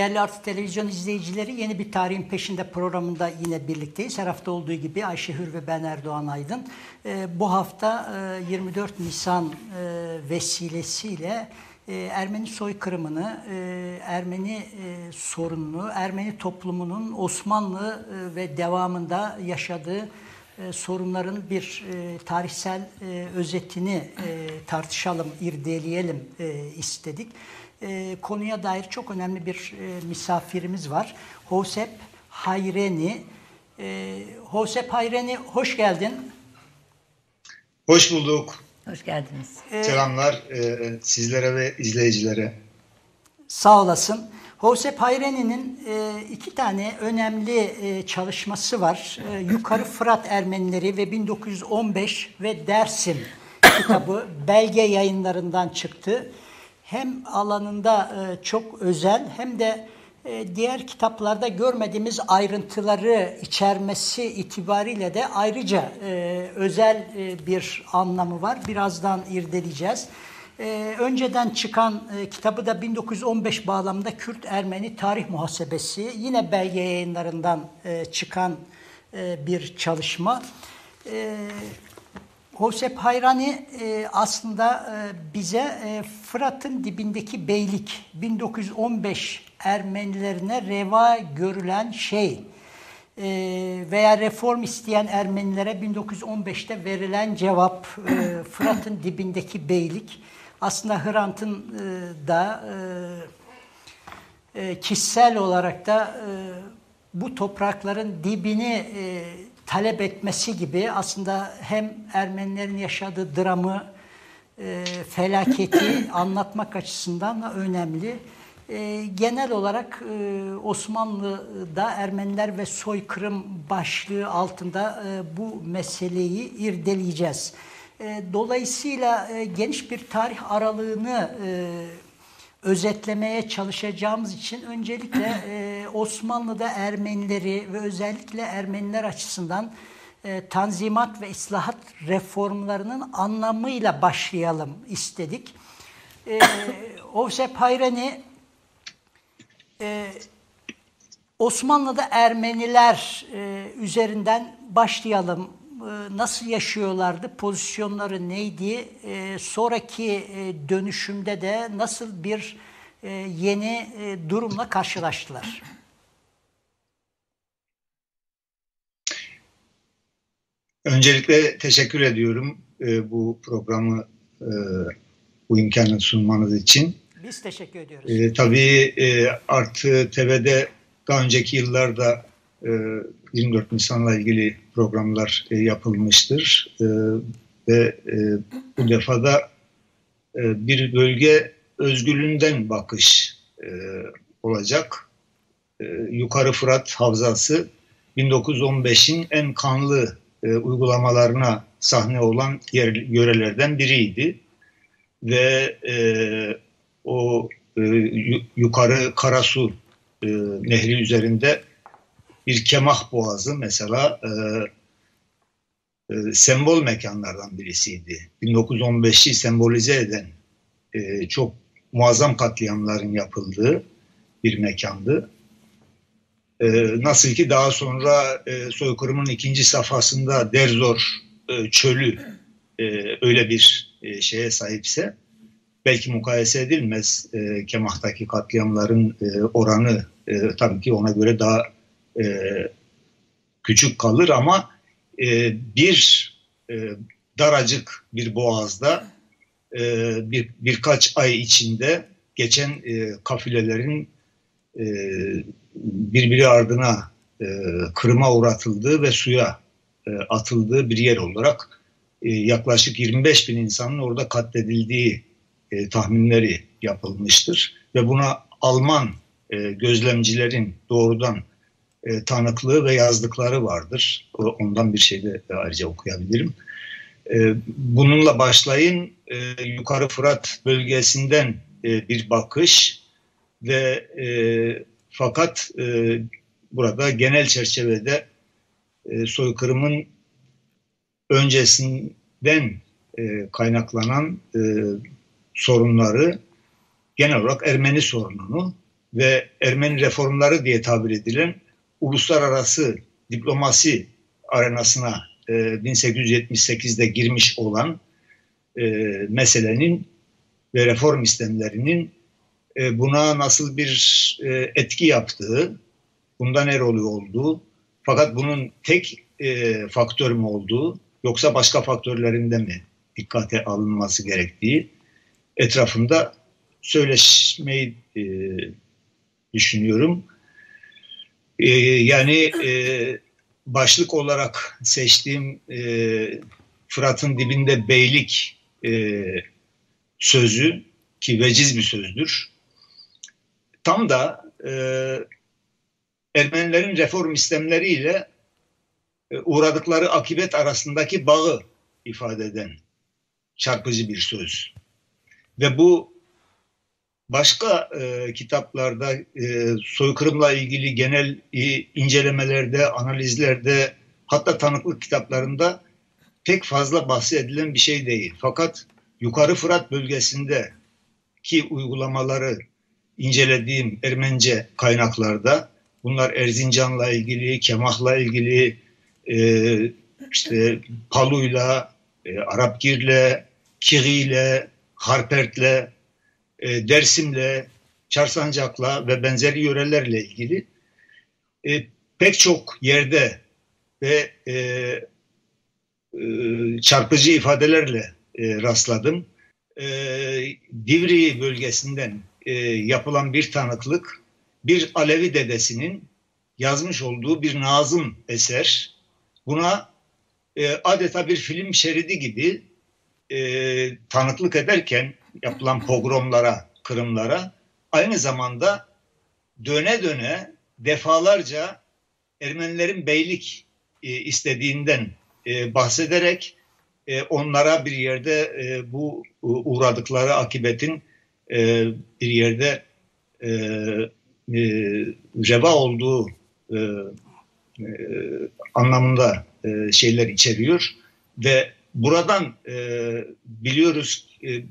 Değerli Artı Televizyon izleyicileri yeni bir tarihin peşinde programında yine birlikteyiz. Her hafta olduğu gibi Ayşe Hür ve ben Erdoğan Aydın. Ee, bu hafta 24 e, Nisan e, vesilesiyle e, Ermeni soykırımını, Ermeni sorununu, Ermeni toplumunun Osmanlı ve devamında yaşadığı sorunların bir tarihsel özetini tartışalım, irdeleyelim istedik e, konuya dair çok önemli bir e, misafirimiz var. Hosep Hayreni. E, Hosep Hayreni hoş geldin. Hoş bulduk. Hoş geldiniz. Ee, Selamlar e, sizlere ve izleyicilere. Sağ olasın. Hosep Hayreni'nin e, iki tane önemli e, çalışması var. E, Yukarı Fırat Ermenileri ve 1915 ve Dersim kitabı belge yayınlarından çıktı hem alanında e, çok özel hem de e, diğer kitaplarda görmediğimiz ayrıntıları içermesi itibariyle de ayrıca e, özel bir anlamı var. Birazdan irdeleyeceğiz. Önceden çıkan kitabı da 1915 bağlamında Kürt-Ermeni Tarih Muhasebesi yine belge yayınlarından çıkan bir çalışma. Hosep Hayrani e, aslında e, bize e, Fırat'ın dibindeki beylik 1915 Ermenilerine reva görülen şey e, veya reform isteyen Ermenilere 1915'te verilen cevap e, Fırat'ın dibindeki beylik. Aslında Hrant'ın e, da e, e, kişisel olarak da e, bu toprakların dibini e, talep etmesi gibi aslında hem Ermenilerin yaşadığı dramı, e, felaketi anlatmak açısından da önemli. E, genel olarak e, Osmanlı'da Ermeniler ve soykırım başlığı altında e, bu meseleyi irdeleyeceğiz. E, dolayısıyla e, geniş bir tarih aralığını e, özetlemeye çalışacağımız için öncelikle e, Osmanlı'da Ermenileri ve özellikle Ermeniler açısından e, tanzimat ve islahat reformlarının anlamıyla başlayalım istedik. E, Ovsep Hayrani e, Osmanlı'da Ermeniler e, üzerinden başlayalım nasıl yaşıyorlardı, pozisyonları neydi, e, sonraki e, dönüşümde de nasıl bir yeni durumla karşılaştılar? Öncelikle teşekkür ediyorum bu programı, bu imkanı sunmanız için. Biz teşekkür ediyoruz. E, tabii e, Artı TV'de daha önceki yıllarda 24 Nisan'la ilgili programlar e, yapılmıştır e, ve e, bu defada e, bir bölge özgürlüğünden bakış olacak. Yukarı Fırat Havzası 1915'in en kanlı uygulamalarına sahne olan yer, yörelerden biriydi ve e, o e, yukarı Karasu e, nehri üzerinde bir kemah boğazı mesela e, e, sembol mekanlardan birisiydi. 1915'i sembolize eden e, çok muazzam katliamların yapıldığı bir mekandı. E, nasıl ki daha sonra e, soykırımın ikinci safhasında Derzor e, çölü e, öyle bir e, şeye sahipse belki mukayese edilmez e, Kemah'taki katliamların e, oranı e, tabii ki ona göre daha e, küçük kalır ama e, bir e, daracık bir boğazda e, bir birkaç ay içinde geçen e, kafilelerin e, birbiri ardına e, kırıma uğratıldığı ve suya e, atıldığı bir yer olarak e, yaklaşık 25 bin insanın orada katledildiği e, tahminleri yapılmıştır. Ve buna Alman e, gözlemcilerin doğrudan e, tanıklığı ve yazdıkları vardır. Ondan bir şey de ayrıca okuyabilirim. E, bununla başlayın e, Yukarı Fırat bölgesinden e, bir bakış ve e, fakat e, burada genel çerçevede e, soykırımın öncesinden e, kaynaklanan e, sorunları genel olarak Ermeni sorununu ve Ermeni reformları diye tabir edilen uluslararası diplomasi arenasına e, 1878'de girmiş olan e, meselenin ve reform istemlerinin e, buna nasıl bir e, etki yaptığı, bundan er oluyor olduğu, fakat bunun tek e, faktör mü olduğu yoksa başka faktörlerinde mi dikkate alınması gerektiği etrafında söyleşmeyi e, düşünüyorum. E, yani e, başlık olarak seçtiğim e, Fırat'ın dibinde beylik e, sözü ki veciz bir sözdür. Tam da e, Ermenilerin reform istemleriyle e, uğradıkları akibet arasındaki bağı ifade eden çarpıcı bir söz. Ve bu başka e, kitaplarda e, soykırımla ilgili genel e, incelemelerde, analizlerde hatta tanıklık kitaplarında pek fazla bahsedilen bir şey değil. Fakat Yukarı Fırat bölgesinde ki uygulamaları incelediğim Ermence kaynaklarda bunlar Erzincan'la ilgili, Kemah'la ilgili, e, işte Palu'yla, e, Arapgir'le, Kiri'yle, Harpert'le, e, Dersim'le, Çarsancak'la ve benzeri yörelerle ilgili e, pek çok yerde ve e, e, çarpıcı ifadelerle e, rastladım. E, Divri bölgesinden e, yapılan bir tanıklık bir Alevi dedesinin yazmış olduğu bir nazım eser. Buna e, adeta bir film şeridi gibi e, tanıklık ederken yapılan pogromlara, kırımlara aynı zamanda döne döne defalarca Ermenilerin beylik e, istediğinden e, bahsederek e, onlara bir yerde e, bu uğradıkları akibetin e, bir yerde e, e, reva olduğu e, e, anlamında e, şeyler içeriyor. Ve buradan e, biliyoruz, e,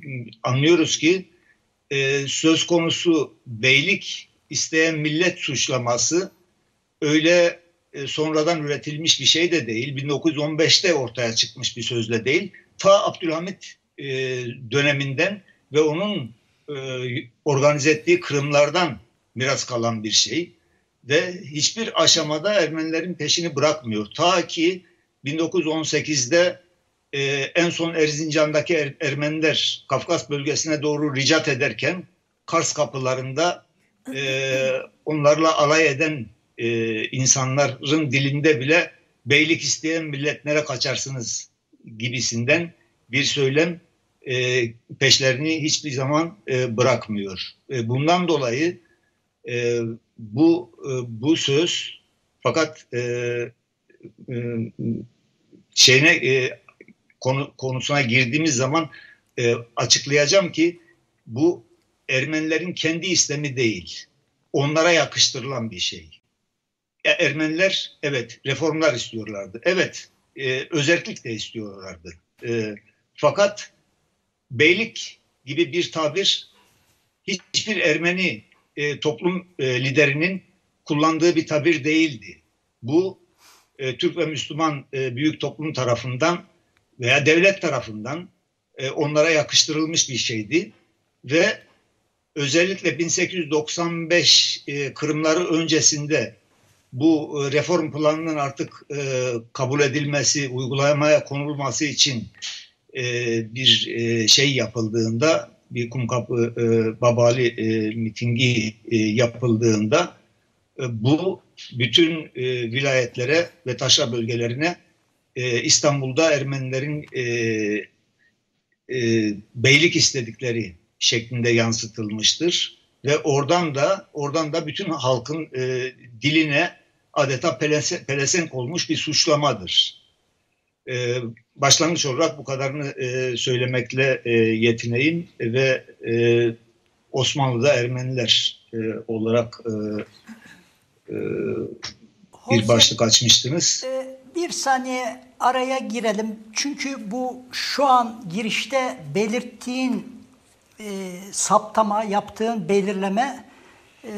anlıyoruz ki e, söz konusu beylik isteyen millet suçlaması öyle e, sonradan üretilmiş bir şey de değil. 1915'te ortaya çıkmış bir sözle değil. Ta Abdülhamit döneminden ve onun organize ettiği kırımlardan miras kalan bir şey. Ve hiçbir aşamada Ermenilerin peşini bırakmıyor. Ta ki 1918'de e, en son Erzincan'daki er, Ermeniler Kafkas bölgesine doğru ricat ederken Kars kapılarında e, onlarla alay eden e, insanların dilinde bile beylik isteyen milletlere kaçarsınız gibisinden bir söylem e, peşlerini hiçbir zaman e, bırakmıyor. E, bundan dolayı e, bu e, bu söz fakat e, e, şeyine e, konu, konusuna girdiğimiz zaman e, açıklayacağım ki bu Ermenilerin kendi istemi değil. Onlara yakıştırılan bir şey. Ya Ermeniler evet reformlar istiyorlardı. Evet e, özellik de istiyorlardı. E, fakat beylik gibi bir tabir hiçbir Ermeni e, toplum e, liderinin kullandığı bir tabir değildi. Bu e, Türk ve Müslüman e, büyük toplum tarafından veya devlet tarafından e, onlara yakıştırılmış bir şeydi. Ve özellikle 1895 e, Kırımları öncesinde bu e, reform planının artık e, kabul edilmesi, uygulamaya konulması için e, bir e, şey yapıldığında, bir Kumkapı e, Babali e, mitingi e, yapıldığında e, bu bütün e, vilayetlere ve taşra bölgelerine e, İstanbul'da Ermenilerin e, e, beylik istedikleri şeklinde yansıtılmıştır ve oradan da oradan da bütün halkın e, diline adeta pelesen, pelesenk olmuş bir suçlamadır. E, başlangıç olarak bu kadarını e, söylemekle e, yetineyim ve e, Osmanlı'da Ermeniler e, olarak e, e, bir başlık açmıştınız. E, bir saniye araya girelim. Çünkü bu şu an girişte belirttiğin e, saptama, yaptığın belirleme e,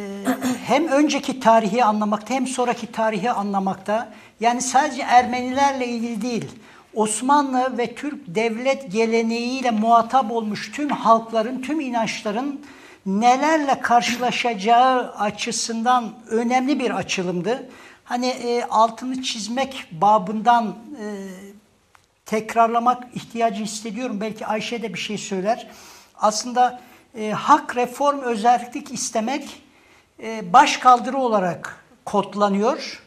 hem önceki tarihi anlamakta hem sonraki tarihi anlamakta. Yani sadece Ermenilerle ilgili değil, Osmanlı ve Türk devlet geleneğiyle muhatap olmuş tüm halkların, tüm inançların nelerle karşılaşacağı açısından önemli bir açılımdı. Hani e, altını çizmek babından e, tekrarlamak ihtiyacı hissediyorum. Belki Ayşe de bir şey söyler. Aslında e, hak, reform, özellik istemek e, baş kaldırı olarak kodlanıyor.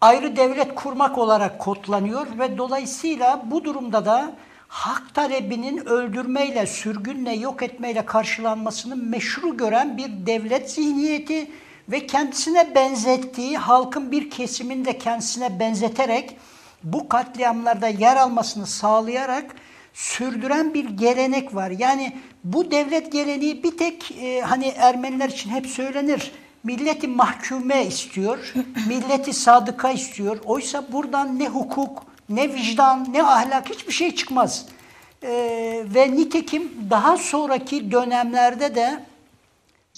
Ayrı devlet kurmak olarak kodlanıyor ve dolayısıyla bu durumda da hak talebinin öldürmeyle, sürgünle, yok etmeyle karşılanmasını meşru gören bir devlet zihniyeti ve kendisine benzettiği halkın bir kesimini de kendisine benzeterek bu katliamlarda yer almasını sağlayarak sürdüren bir gelenek var. Yani bu devlet geleneği bir tek e, hani Ermeniler için hep söylenir. Milleti mahkume istiyor, milleti sadıka istiyor. Oysa buradan ne hukuk, ne vicdan, ne ahlak hiçbir şey çıkmaz. E, ve nitekim daha sonraki dönemlerde de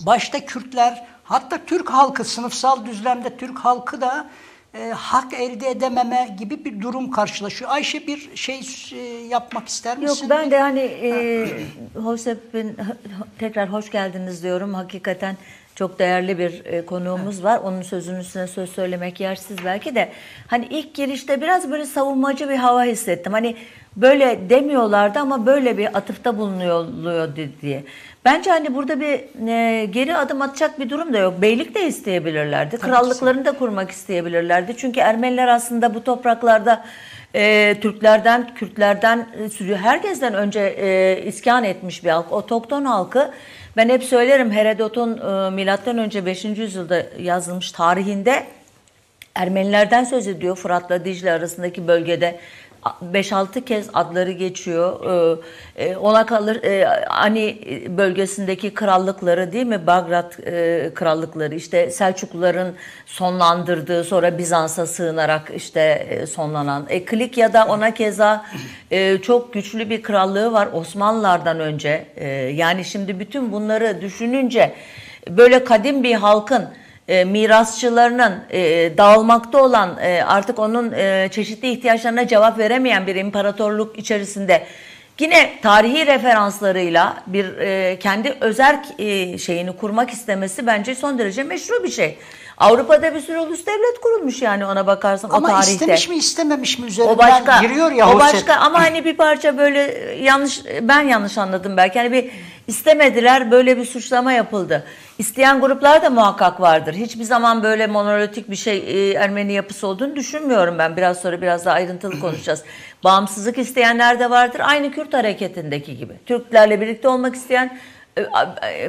başta Kürtler, hatta Türk halkı, sınıfsal düzlemde Türk halkı da e, hak elde edememe gibi bir durum karşılaşıyor. Ayşe bir şey e, yapmak ister misin? Yok ben de hani e, Hosep'in tekrar hoş geldiniz diyorum. Hakikaten çok değerli bir e, konuğumuz evet. var. Onun sözünün üstüne söz söylemek yersiz belki de. Hani ilk girişte biraz böyle savunmacı bir hava hissettim. Hani böyle demiyorlardı ama böyle bir atıfta bulunuyor diye. Bence hani burada bir e, geri adım atacak bir durum da yok. Beylik de isteyebilirlerdi. Tabii Krallıklarını da kurmak isteyebilirlerdi. Çünkü Ermeniler aslında bu topraklarda e, Türklerden, Kürtlerden, e, herkesten önce e, iskan etmiş bir halk. Otokton halkı. Ben hep söylerim Herodot'un e, milattan önce 5. yüzyılda yazılmış tarihinde Ermenilerden söz ediyor Fırat'la Dicle arasındaki bölgede 5-6 kez adları geçiyor. Ee, e, ona kalır e, Ani bölgesindeki krallıkları değil mi? Bagrat e, krallıkları işte Selçukluların sonlandırdığı sonra Bizans'a sığınarak işte sonlanan. E, Klikya ona keza çok güçlü bir krallığı var Osmanlılardan önce. Yani şimdi bütün bunları düşününce böyle kadim bir halkın e, mirasçılarının e, dağılmakta olan e, artık onun e, çeşitli ihtiyaçlarına cevap veremeyen bir imparatorluk içerisinde yine tarihi referanslarıyla bir e, kendi özerk e, şeyini kurmak istemesi bence son derece meşru bir şey. Avrupa'da bir sürü ulus devlet kurulmuş yani ona bakarsan ama o tarihte. Ama istemiş mi istememiş mi üzerinden o başka, giriyor ya. O başka ama hani bir parça böyle yanlış ben yanlış anladım belki. Hani bir istemediler böyle bir suçlama yapıldı. İsteyen gruplar da muhakkak vardır. Hiçbir zaman böyle monolitik bir şey e, Ermeni yapısı olduğunu düşünmüyorum ben. Biraz sonra biraz daha ayrıntılı konuşacağız. Bağımsızlık isteyenler de vardır. Aynı Kürt hareketindeki gibi. Türklerle birlikte olmak isteyen e, e,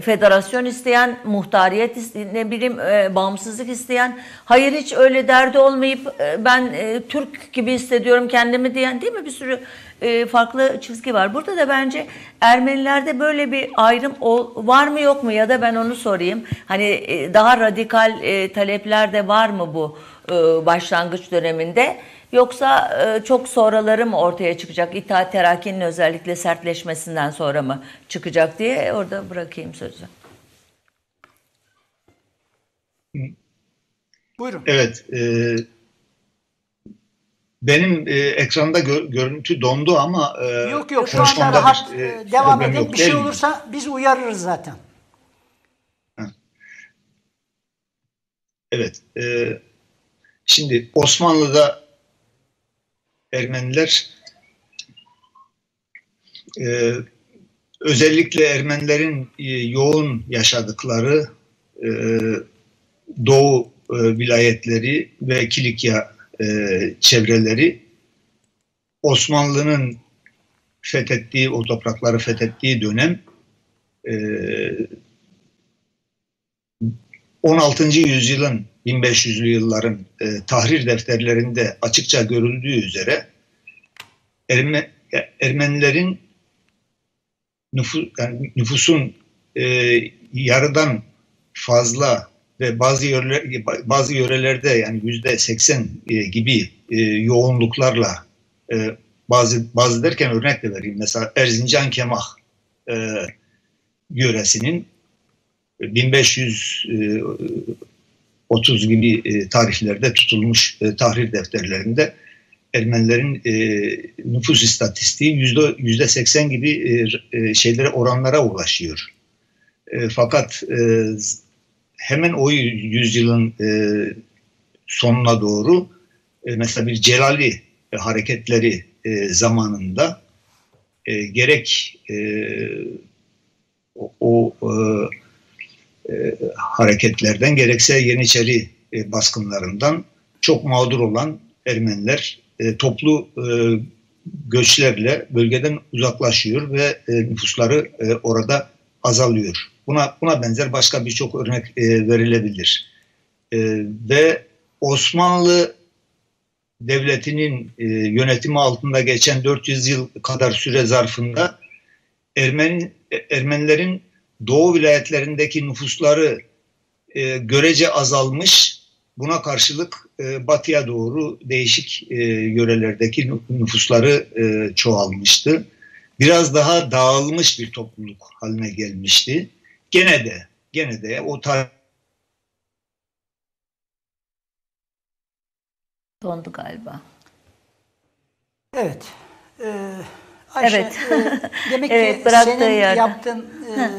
federasyon isteyen, muhtariyet isteyen, ne bileyim e, bağımsızlık isteyen, hayır hiç öyle derdi olmayıp e, ben e, Türk gibi hissediyorum kendimi diyen değil mi bir sürü e, farklı çizgi var. Burada da bence Ermenilerde böyle bir ayrım var mı yok mu ya da ben onu sorayım. Hani e, daha radikal e, talepler de var mı bu e, başlangıç döneminde? Yoksa e, çok sonraları mı ortaya çıkacak? İtaat terakkinin özellikle sertleşmesinden sonra mı çıkacak diye orada bırakayım sözü. Buyurun. Evet. E, benim e, ekranda gör, görüntü dondu ama e, yok yok şu anda rahat bir, e, devam edin. Yok, bir şey olursa mi? biz uyarırız zaten. Evet. E, şimdi Osmanlı'da Ermeniler e, özellikle Ermenilerin e, yoğun yaşadıkları e, Doğu e, vilayetleri ve Kilikya e, çevreleri Osmanlı'nın fethettiği, o toprakları fethettiği dönem e, 16. yüzyılın 1500'lü yılların e, tahrir defterlerinde açıkça görüldüğü üzere Erme, Ermenilerin nüfus, yani nüfusun e, yarıdan fazla ve bazı yöreler, bazı yörelerde yani yüzde seksen e, gibi e, yoğunluklarla e, bazı bazı derken örnek de vereyim. Mesela Erzincan Kemah e, yöresinin 1530 gibi e, tarihlerde tutulmuş e, tahrir defterlerinde Ermenilerin e, nüfus istatistiği yüzde yüzde seksen gibi e, e, şeylere oranlara ulaşıyor. E, fakat e, hemen o yüzyılın e, sonuna doğru e, mesela bir Celali e, hareketleri e, zamanında e, gerek e, o, o e, e, hareketlerden gerekse Yeniçeri e, baskınlarından çok mağdur olan Ermeniler e, toplu e, göçlerle bölgeden uzaklaşıyor ve e, nüfusları e, orada azalıyor. Buna buna benzer başka birçok örnek e, verilebilir. E, ve Osmanlı devletinin e, yönetimi altında geçen 400 yıl kadar süre zarfında Ermeni Ermenilerin Doğu vilayetlerindeki nüfusları e, görece azalmış. Buna karşılık e, batıya doğru değişik e, yörelerdeki nüfusları e, çoğalmıştı. Biraz daha dağılmış bir topluluk haline gelmişti. Gene de gene de o tarih Dondu galiba. Evet. Ee, Ayşe, Evet. e, demek Evet, ki senin yerden. yaptığın e,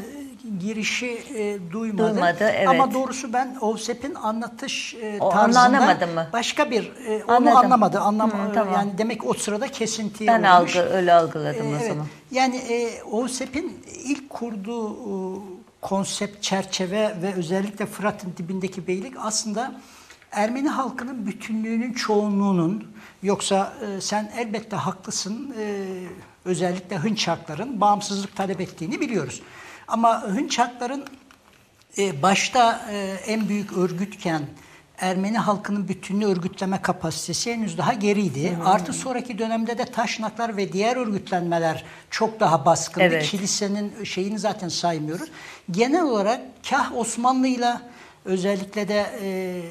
girişi e, duymadı. Duymadı, evet. Ama doğrusu ben OVSEP'in anlatış e, O tarzında mı? başka bir e, onu Anladım. anlamadı. Anlam Hı, tamam. yani demek o sırada kesintiye Ben uğramış. algı, öyle algıladım Ee, o evet. zaman. Yani e, OVSEP'in ilk kurduğu e, konsept, çerçeve ve özellikle Fırat'ın dibindeki beylik aslında Ermeni halkının bütünlüğünün çoğunluğunun yoksa e, sen elbette haklısın e, özellikle Hınçakların bağımsızlık talep ettiğini biliyoruz. Ama Hınçakların e, başta e, en büyük örgütken Ermeni halkının bütününü örgütleme kapasitesi henüz daha geriydi. Artı sonraki dönemde de Taşnaklar ve diğer örgütlenmeler çok daha baskındı. Evet. Kilisenin şeyini zaten saymıyoruz. Genel olarak kah Osmanlı'yla özellikle de e,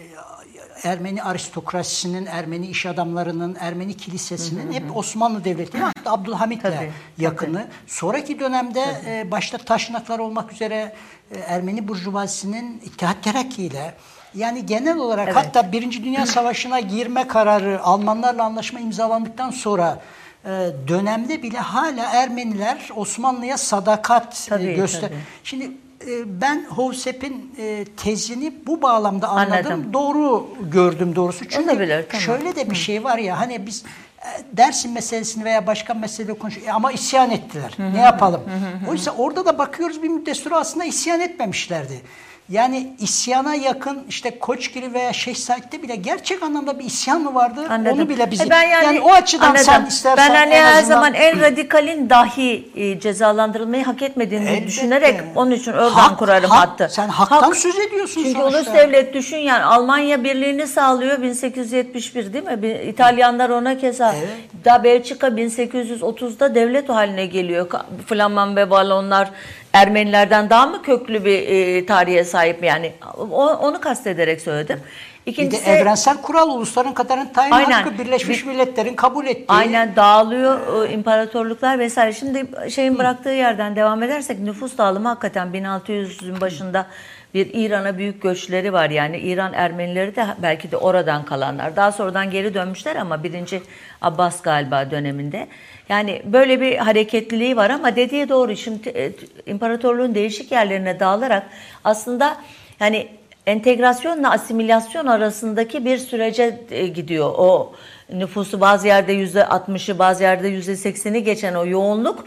Ermeni aristokrasisinin, Ermeni iş adamlarının, Ermeni kilisesinin hep Osmanlı Devleti'ne hatta Abdülhamit'le Tabii, yakını. Sonraki dönemde e, başta Taşnaklar olmak üzere e, Ermeni Burjuvazisi'nin İttihat Terakki ile yani genel olarak Evet. hatta Birinci Dünya Savaşı'na girme kararı Almanlarla anlaşma imzalandıktan sonra e, dönemde bile hala Ermeniler Osmanlı'ya sadakat e, Tabii, göster. tabii. Şimdi ben Hovsep'in e, tezini bu bağlamda anladım. Anladım. Doğru gördüm doğrusu. Çünkü Olabilir, tamam. şöyle de bir şey var ya hani biz e, Dersim meselesini veya başka mesele konuşuyoruz ama isyan ettiler. Ne yapalım? Oysa orada da bakıyoruz bir müddet sonra aslında isyan etmemişlerdi. Yani isyana yakın işte Koçgiri veya Şeyh Said'de bile gerçek anlamda bir isyan mı vardı? Anladım. Onu bile bize. E ben yani, o açıdan anladım. sen istersen Ben hani her azından- zaman en radikalin dahi e, cezalandırılmayı hak etmediğini Elbette. düşünerek onun için oradan Hak- kurarım hak- hattı. sen haktan söz ediyorsun Çünkü sonuçta. ulus devlet düşün yani Almanya birliğini sağlıyor 1871 değil mi? İtalyanlar ona keza. Evet. Da Belçika 1830'da devlet haline geliyor. Flaman ve Valonlar Ermenilerden daha mı köklü bir e, tarihe sahip yani o- onu kastederek söyledim. Bir de İkincisi evrensel kural ulusların kadarın tayin Aynen. hakkı Birleşmiş Milletler'in kabul ettiği. Aynen dağılıyor e, imparatorluklar vesaire. Şimdi şeyin bıraktığı yerden devam edersek nüfus dağılımı hakikaten 1600'ün başında bir İran'a büyük göçleri var. Yani İran Ermenileri de belki de oradan kalanlar. Daha sonradan geri dönmüşler ama birinci Abbas galiba döneminde. Yani böyle bir hareketliliği var ama dediği doğru. Şimdi e, imparatorluğun değişik yerlerine dağılarak aslında yani entegrasyonla asimilasyon arasındaki bir sürece e, gidiyor. O nüfusu bazı yerde yüzde 60'ı bazı yerde yüzde 80'i geçen o yoğunluk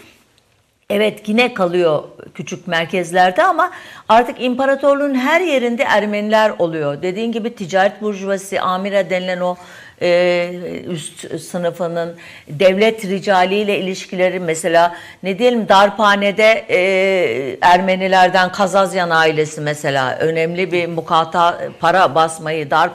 Evet yine kalıyor küçük merkezlerde ama artık imparatorluğun her yerinde Ermeniler oluyor. Dediğin gibi ticaret burjuvası, amire denilen o e, üst sınıfının devlet ricaliyle ilişkileri mesela ne diyelim darphanede e, Ermenilerden Kazazyan ailesi mesela önemli bir mukata para basmayı darp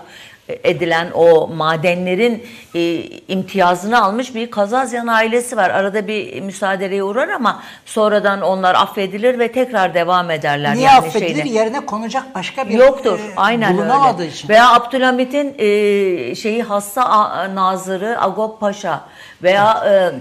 edilen o madenlerin e, imtiyazını almış bir Kazazyan ailesi var. Arada bir müsaadeye uğrar ama sonradan onlar affedilir ve tekrar devam ederler. Niye yani affedilir? şeyle. Yerine konacak başka bir Yoktur. e, Aynen bulunamadığı öyle. için. Veya Abdülhamit'in e, şeyi hassa a- nazırı Agop Paşa veya e,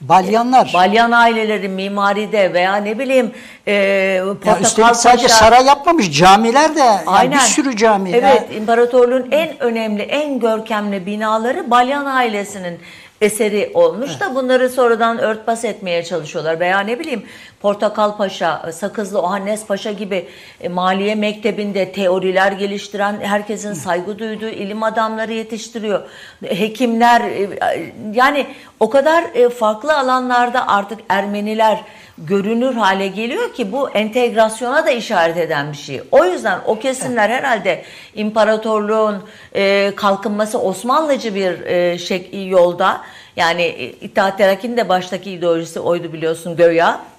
Balyanlar. Balyan aileleri mimaride veya ne bileyim e, ya Portakal üstelik sadece saray yapmamış, camiler de yani bir sürü cami. Evet, Ya- imparatorluğun en önemli, en görkemli binaları Balyan ailesinin eseri olmuş da bunları sonradan örtbas etmeye çalışıyorlar. Veya ne bileyim Portakal Paşa, Sakızlı Ohannes Paşa gibi e, maliye mektebinde teoriler geliştiren, herkesin saygı duyduğu ilim adamları yetiştiriyor. Hekimler e, yani o kadar e, farklı alanlarda artık Ermeniler görünür hale geliyor ki bu entegrasyona da işaret eden bir şey. O yüzden o kesimler herhalde imparatorluğun e, kalkınması Osmanlıcı bir e, şek yolda yani e, İttihat Terakki'nin de baştaki ideolojisi oydu biliyorsun Göya.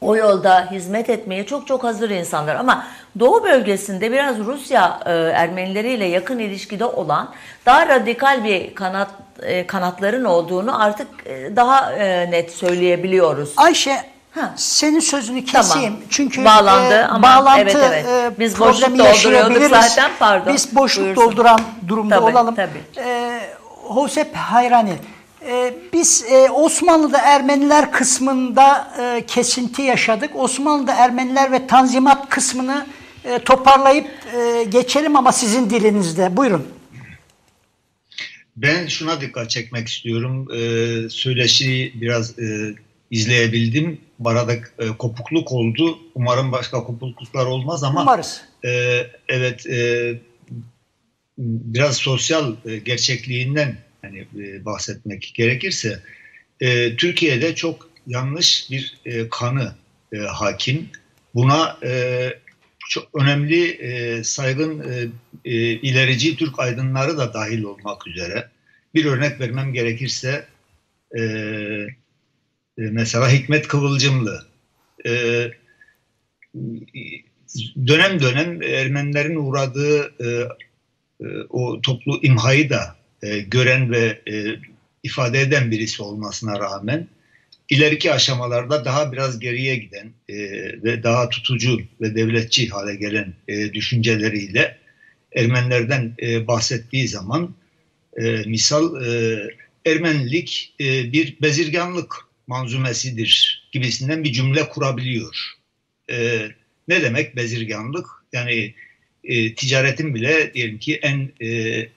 O yolda hizmet etmeye çok çok hazır insanlar ama Doğu bölgesinde biraz Rusya e, Ermenileriyle yakın ilişkide olan daha radikal bir kanat e, kanatların olduğunu artık e, daha e, net söyleyebiliyoruz. Ayşe Ha. senin sözünü Tamam. keseyim. Çünkü Bağlandı e, ama bağlantı evet, evet. e, Biz boşluk dolduruyorduk zaten, pardon. Biz boşluk Buyursun. dolduran durumda Tabii, olalım. tabii. E, Hosep Hayrani e, biz e, Osmanlı'da Ermeniler kısmında e, kesinti yaşadık. Osmanlı'da Ermeniler ve Tanzimat kısmını e, toparlayıp e, geçelim ama sizin dilinizde. Buyurun. Ben şuna dikkat çekmek istiyorum. Ee, söyleşi biraz e, izleyebildim. Barada e, kopukluk oldu. Umarım başka kopukluklar olmaz ama Umarız. e, evet e, biraz sosyal e, gerçekliğinden hani e, bahsetmek gerekirse e, Türkiye'de çok yanlış bir e, kanı hakim. Buna çok önemli saygın ilerici Türk aydınları da dahil olmak üzere bir örnek vermem gerekirse mesela Hikmet Kıvılcımlı dönem dönem Ermenilerin uğradığı o toplu imhayı da e, gören ve e, ifade eden birisi olmasına rağmen ileriki aşamalarda daha biraz geriye giden e, ve daha tutucu ve devletçi hale gelen e, düşünceleriyle Ermenilerden e, bahsettiği zaman e, misal e, Ermenilik e, bir bezirganlık manzumesidir gibisinden bir cümle kurabiliyor. E, ne demek bezirganlık? Yani e, ticaretin bile diyelim ki en e,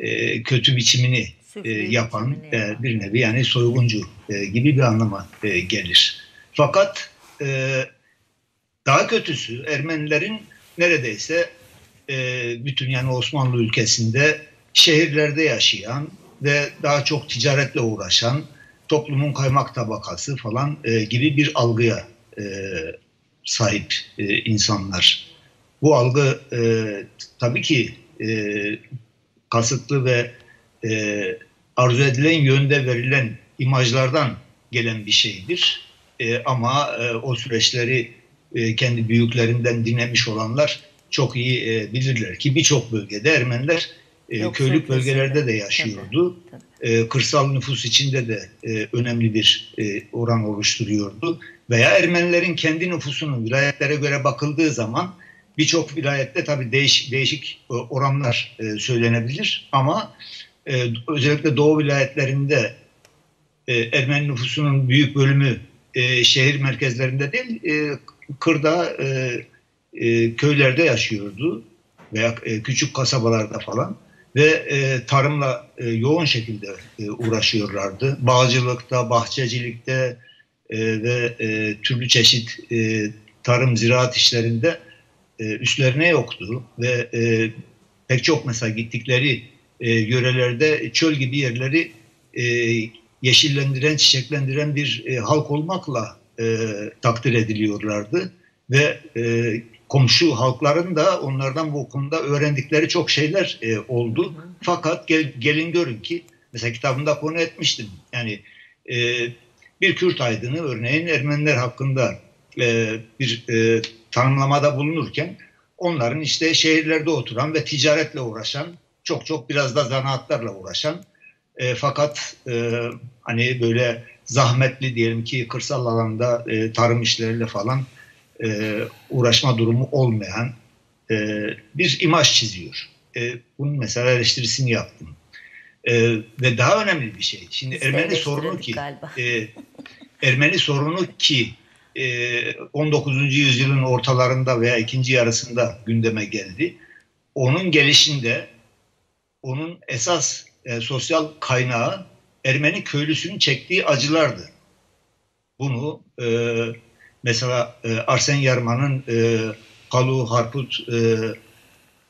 e, kötü biçimini e, yapan e, bir nevi yani soyguncu e, gibi bir anlama e, gelir. Fakat e, daha kötüsü Ermenilerin neredeyse e, bütün yani Osmanlı ülkesinde şehirlerde yaşayan ve daha çok ticaretle uğraşan toplumun kaymak tabakası falan e, gibi bir algıya e, sahip e, insanlar. Bu algı e, tabii ki e, kasıtlı ve e, arzu edilen yönde verilen imajlardan gelen bir şeydir. E, ama e, o süreçleri e, kendi büyüklerinden dinlemiş olanlar çok iyi e, bilirler ki birçok bölgede Ermeniler e, Yoksul köylük bölgelerde de yaşıyordu. Tabii, E, kırsal nüfus içinde de e, önemli bir e, oran oluşturuyordu. Veya Ermenilerin kendi nüfusunun vilayetlere göre bakıldığı zaman birçok vilayette tabii değiş, değişik e, oranlar e, söylenebilir ama e, özellikle Doğu vilayetlerinde Ermeni nüfusunun büyük bölümü şehir merkezlerinde değil, kırda, köylerde yaşıyordu veya küçük kasabalarda falan ve tarımla yoğun şekilde uğraşıyorlardı. Bağcılıkta, bahçecilikte ve türlü çeşit tarım, ziraat işlerinde e, üstlerine yoktu ve e, pek çok mesela gittikleri e, yörelerde çöl gibi yerleri e, yeşillendiren, çiçeklendiren bir e, halk olmakla e, takdir ediliyorlardı ve e, komşu halkların da onlardan bu konuda öğrendikleri çok şeyler e, oldu. Fakat gel, gelin görün ki mesela kitabımda konu etmiştim. Yani e, bir Kürt aydını örneğin Ermeniler hakkında e, bir e, tanımlamada bulunurken onların işte şehirlerde oturan ve ticaretle uğraşan çok çok biraz da zanaatlarla uğraşan e, fakat e, hani böyle zahmetli diyelim ki kırsal alanda e, tarım işleriyle falan e, uğraşma durumu olmayan e, bir imaj çiziyor. E, bunun mesela eleştirisini yaptım. E, ve daha önemli bir şey. Şimdi Biz Ermeni sorunu ki e, Ermeni sorunu ki 19. yüzyılın ortalarında veya ikinci yarısında gündeme geldi. Onun gelişinde onun esas e, sosyal kaynağı Ermeni köylüsünün çektiği acılardı. Bunu e, mesela e, Arsen Yarman'ın e, Palu Harput e,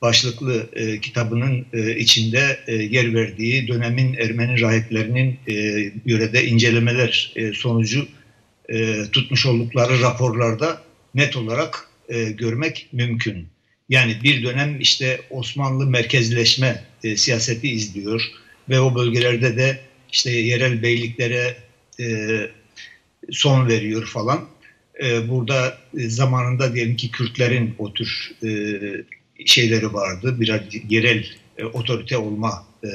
başlıklı e, kitabının e, içinde e, yer verdiği dönemin Ermeni rahiplerinin e, yörede incelemeler e, sonucu e, tutmuş oldukları raporlarda net olarak e, görmek mümkün. Yani bir dönem işte Osmanlı merkezleşme e, siyaseti izliyor ve o bölgelerde de işte yerel beyliklere e, son veriyor falan. E, burada e, zamanında diyelim ki Kürtlerin o tür e, şeyleri vardı. Biraz yerel e, otorite olma e,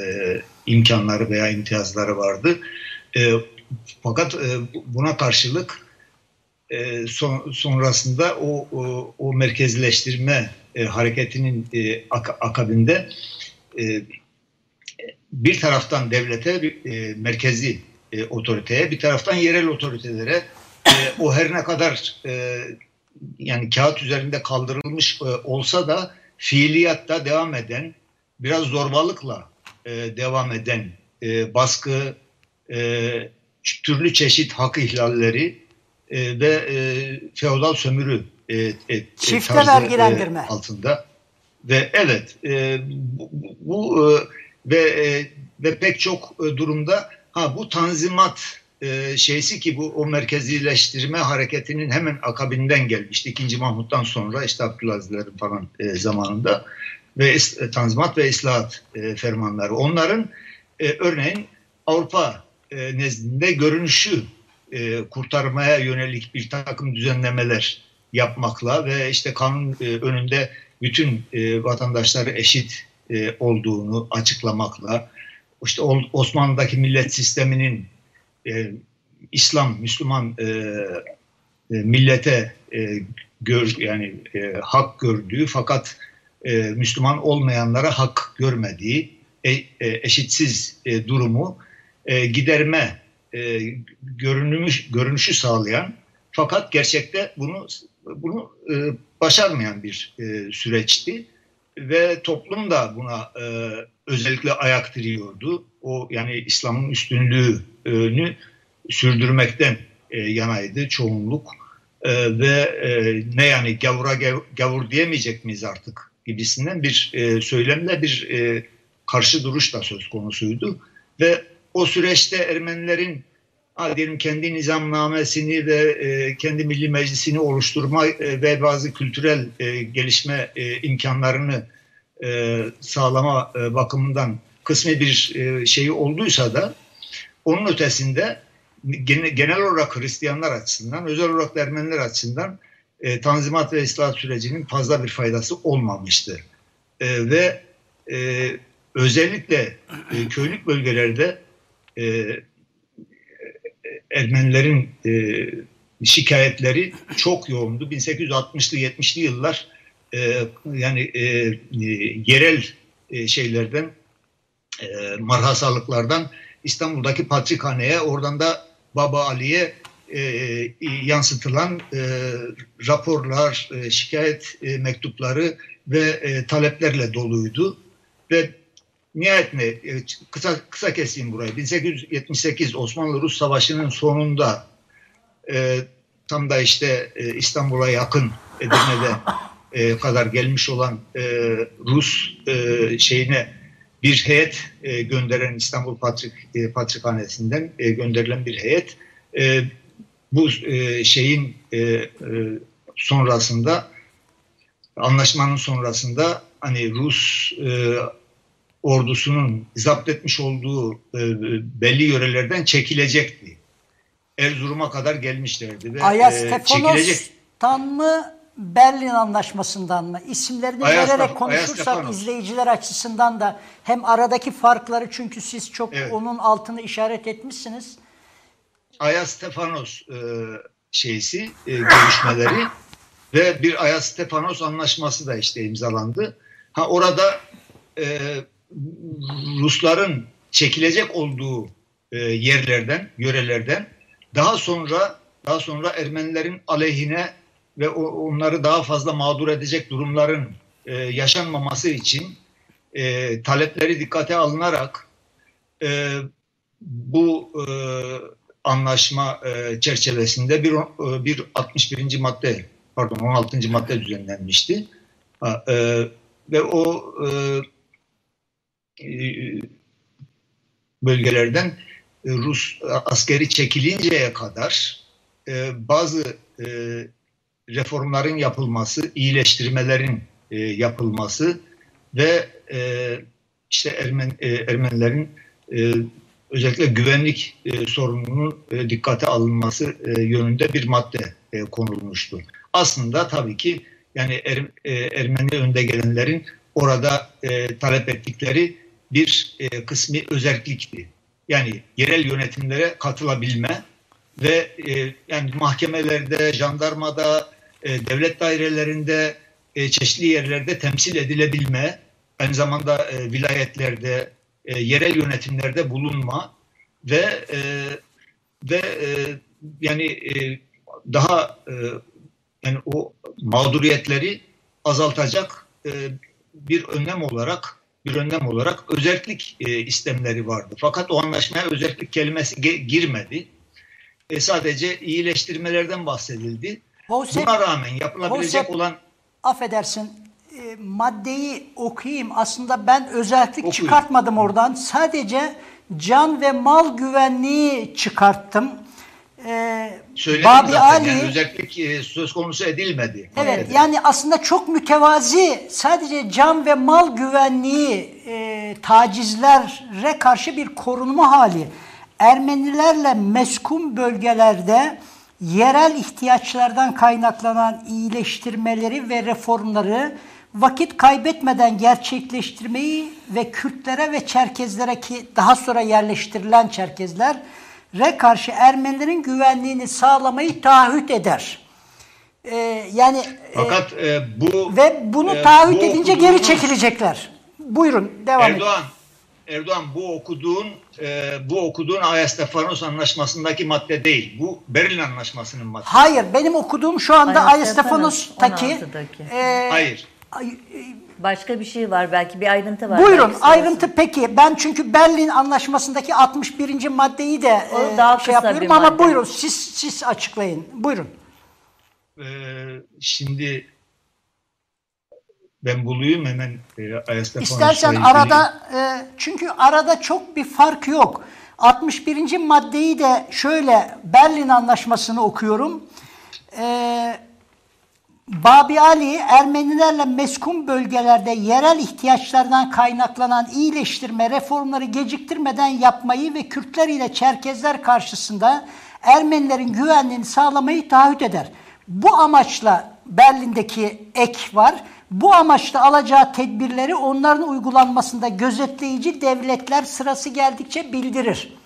imkanları veya imtiyazları vardı. E, fakat e, buna karşılık e, son, sonrasında o, o, o merkezleştirme e, hareketinin e, ak akabinde e, bir taraftan devlete, bir, e, merkezi e, otoriteye, bir taraftan yerel otoritelere e, o her ne kadar e, yani kağıt üzerinde kaldırılmış e, olsa da fiiliyatta devam eden, biraz zorbalıkla e, devam eden e, baskı, e, türlü çeşit hak ihlalleri e, ve e, feodal sömürü e, e, Çifte tarzı, vergilendirme. E, altında. Ve evet e, bu, bu e, ve e, ve pek çok e, durumda ha bu tanzimat e, şeysi ki bu o merkezileştirme hareketinin hemen akabinden gelmişti. İkinci Mahmut'tan sonra işte Abdülazizlerin falan e, zamanında ve e, tanzimat ve islahat e, fermanları. Onların e, örneğin Avrupa e, nezdinde görünüşü e, kurtarmaya yönelik bir takım düzenlemeler yapmakla ve işte kanun e, önünde bütün e, vatandaşları eşit e, olduğunu açıklamakla işte Osmanlı'daki millet sisteminin İslam, Müslüman millete gör, yani hak gördüğü fakat Müslüman olmayanlara hak görmediği eşitsiz durumu e, giderme e, görünümü, görünüşü sağlayan fakat gerçekte bunu bunu e, başarmayan bir e, süreçti. Ve toplum da buna e, özellikle ayak diriyordu. O yani İslam'ın üstünlüğünü sürdürmekten e, yanaydı çoğunluk. E, ve e, ne yani gavura gav, gavur diyemeyecek miyiz artık gibisinden bir e, söylemle bir e, karşı duruş da söz konusuydu. Ve o süreçte Ermenilerin diyelim kendi nizamnamesini ve e, kendi milli meclisini oluşturma e, ve bazı kültürel e, gelişme e, imkanlarını e, sağlama e, bakımından kısmi bir e, şeyi olduysa da onun ötesinde genel olarak Hristiyanlar açısından, özel olarak Ermeniler açısından e, Tanzimat ve İslahat sürecinin fazla bir faydası olmamıştı. E, ve e, özellikle e, köylük bölgelerde e, Ermenilerin e, şikayetleri çok yoğundu. 1860'lı 70'li yıllar e, yani e, e, yerel e, şeylerden e, marhasalıklardan İstanbul'daki Patrikhane'ye oradan da Baba Ali'ye e, yansıtılan e, raporlar, e, şikayet e, mektupları ve e, taleplerle doluydu. Ve nihayetinde kısa, kısa keseyim burayı. 1878 Osmanlı-Rus Savaşı'nın sonunda e, tam da işte e, İstanbul'a yakın Edirne'de e, kadar gelmiş olan e, Rus e, şeyine bir heyet e, gönderen İstanbul Patrik e, Patrikhanesi'nden e, gönderilen bir heyet e, bu e, şeyin e, e, sonrasında anlaşmanın sonrasında hani Rus e, ordusunun zapt etmiş olduğu e, belli yörelerden çekilecekti. Erzurum'a kadar gelmişlerdi. Ve, Ayastefanos'tan e, mı Berlin Anlaşması'ndan mı? İsimlerini Ayastaf, vererek konuşursak izleyiciler açısından da hem aradaki farkları çünkü siz çok evet. onun altını işaret etmişsiniz. Ayas Stefanos e, şeysi e, görüşmeleri ve bir Ayas Stefanos anlaşması da işte imzalandı. Ha orada e, Rusların çekilecek olduğu e, yerlerden, yörelerden daha sonra daha sonra Ermenilerin aleyhine ve o, onları daha fazla mağdur edecek durumların e, yaşanmaması için e, talepleri dikkate alınarak e, bu e, anlaşma e, çerçevesinde bir, e, bir 61. madde pardon 16. madde düzenlenmişti. Ha, e, ve o e, bölgelerden e, Rus askeri çekilinceye kadar e, bazı e, reformların yapılması, iyileştirmelerin e, yapılması ve e, işte Ermen, e, Ermenilerin e, özellikle güvenlik e, sorununun e, dikkate alınması e, yönünde bir madde e, konulmuştu. Aslında tabii ki yani er, e, Ermeni önde gelenlerin orada e, talep ettikleri bir e, kısmi özellikti. Yani yerel yönetimlere katılabilme ve e, yani mahkemelerde, jandarmada, e, devlet dairelerinde, e, çeşitli yerlerde temsil edilebilme, aynı zamanda e, vilayetlerde, e, yerel yönetimlerde bulunma ve e, ve e, yani e, daha e, yani o mağduriyetleri azaltacak e, bir önlem olarak bir önlem olarak özellik e, istemleri vardı. Fakat o anlaşmaya özellik kelimesi girmedi. E, sadece iyileştirmelerden bahsedildi. Hosep, Buna rağmen yapılabilecek Hosep, olan affedersin e, maddeyi okuyayım. Aslında ben özellik Okuyun. çıkartmadım oradan. Sadece can ve mal güvenliği çıkarttım. Ee, söyledim Babi zaten Ali yani özellik e, söz konusu edilmedi. Evet maddede. yani aslında çok mütevazi sadece can ve mal güvenliği e, tacizlere karşı bir korunma hali. Ermenilerle meskun bölgelerde yerel ihtiyaçlardan kaynaklanan iyileştirmeleri ve reformları vakit kaybetmeden gerçekleştirmeyi ve Kürtlere ve Çerkezlere ki daha sonra yerleştirilen Çerkezler re karşı Ermenilerin güvenliğini sağlamayı taahhüt eder. Ee, yani e, Fakat e, bu ve bunu e, taahhüt bu edince geri çekilecekler. Buyurun devam edin. Erdoğan Erdoğan bu okuduğun e, bu okuduğun Ayastefanos anlaşmasındaki madde değil. Bu Berlin anlaşmasının maddesi. Hayır benim okuduğum şu anda Aynen, Ayastefanos'taki 16'daki. e, Hayır. ay- Başka bir şey var belki bir ayrıntı var. Buyurun belki ayrıntı peki. Ben çünkü Berlin Anlaşması'ndaki 61. maddeyi de O e, daha şey yapıyorum ama madde. buyurun siz siz açıklayın. Buyurun. E, şimdi ben bulayım hemen e, İstersen arada e, çünkü arada çok bir fark yok. 61. maddeyi de şöyle Berlin Anlaşması'nı okuyorum. E, Babi Ali Ermenilerle meskun bölgelerde yerel ihtiyaçlardan kaynaklanan iyileştirme reformları geciktirmeden yapmayı ve Kürtler ile Çerkezler karşısında Ermenilerin güvenliğini sağlamayı taahhüt eder. Bu amaçla Berlin'deki ek var. Bu amaçla alacağı tedbirleri onların uygulanmasında gözetleyici devletler sırası geldikçe bildirir.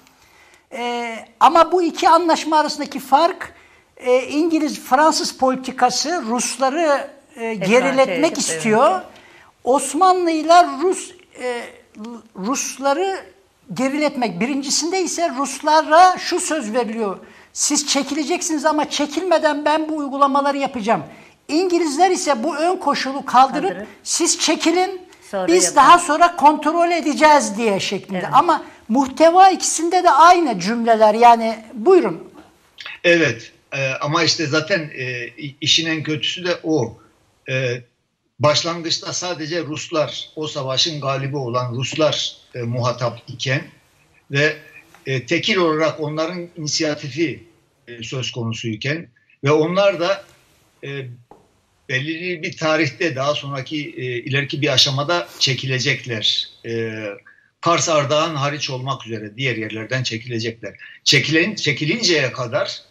Ee, ama bu iki anlaşma arasındaki fark e, İngiliz-Fransız politikası Rusları e, geriletmek edip, istiyor. Osmanlı ile Rus e, Rusları geriletmek. Birincisinde ise Ruslara şu söz veriliyor. Siz çekileceksiniz ama çekilmeden ben bu uygulamaları yapacağım. İngilizler ise bu ön koşulu kaldırıp Kaldırıp, siz çekilin sonra biz yapın. daha sonra kontrol edeceğiz diye şeklinde. Evet. Ama muhteva ikisinde de aynı cümleler. Yani buyurun. Evet e, ama işte zaten e, işin en kötüsü de o. E, başlangıçta sadece Ruslar, o savaşın galibi olan Ruslar e, muhatap iken ve e, tekil olarak onların inisiyatifi e, söz konusuyken ve onlar da e, belirli bir tarihte daha sonraki e, ileriki bir aşamada çekilecekler. E, Kars Ardahan hariç olmak üzere diğer yerlerden çekilecekler. Çekilen, çekilinceye kadar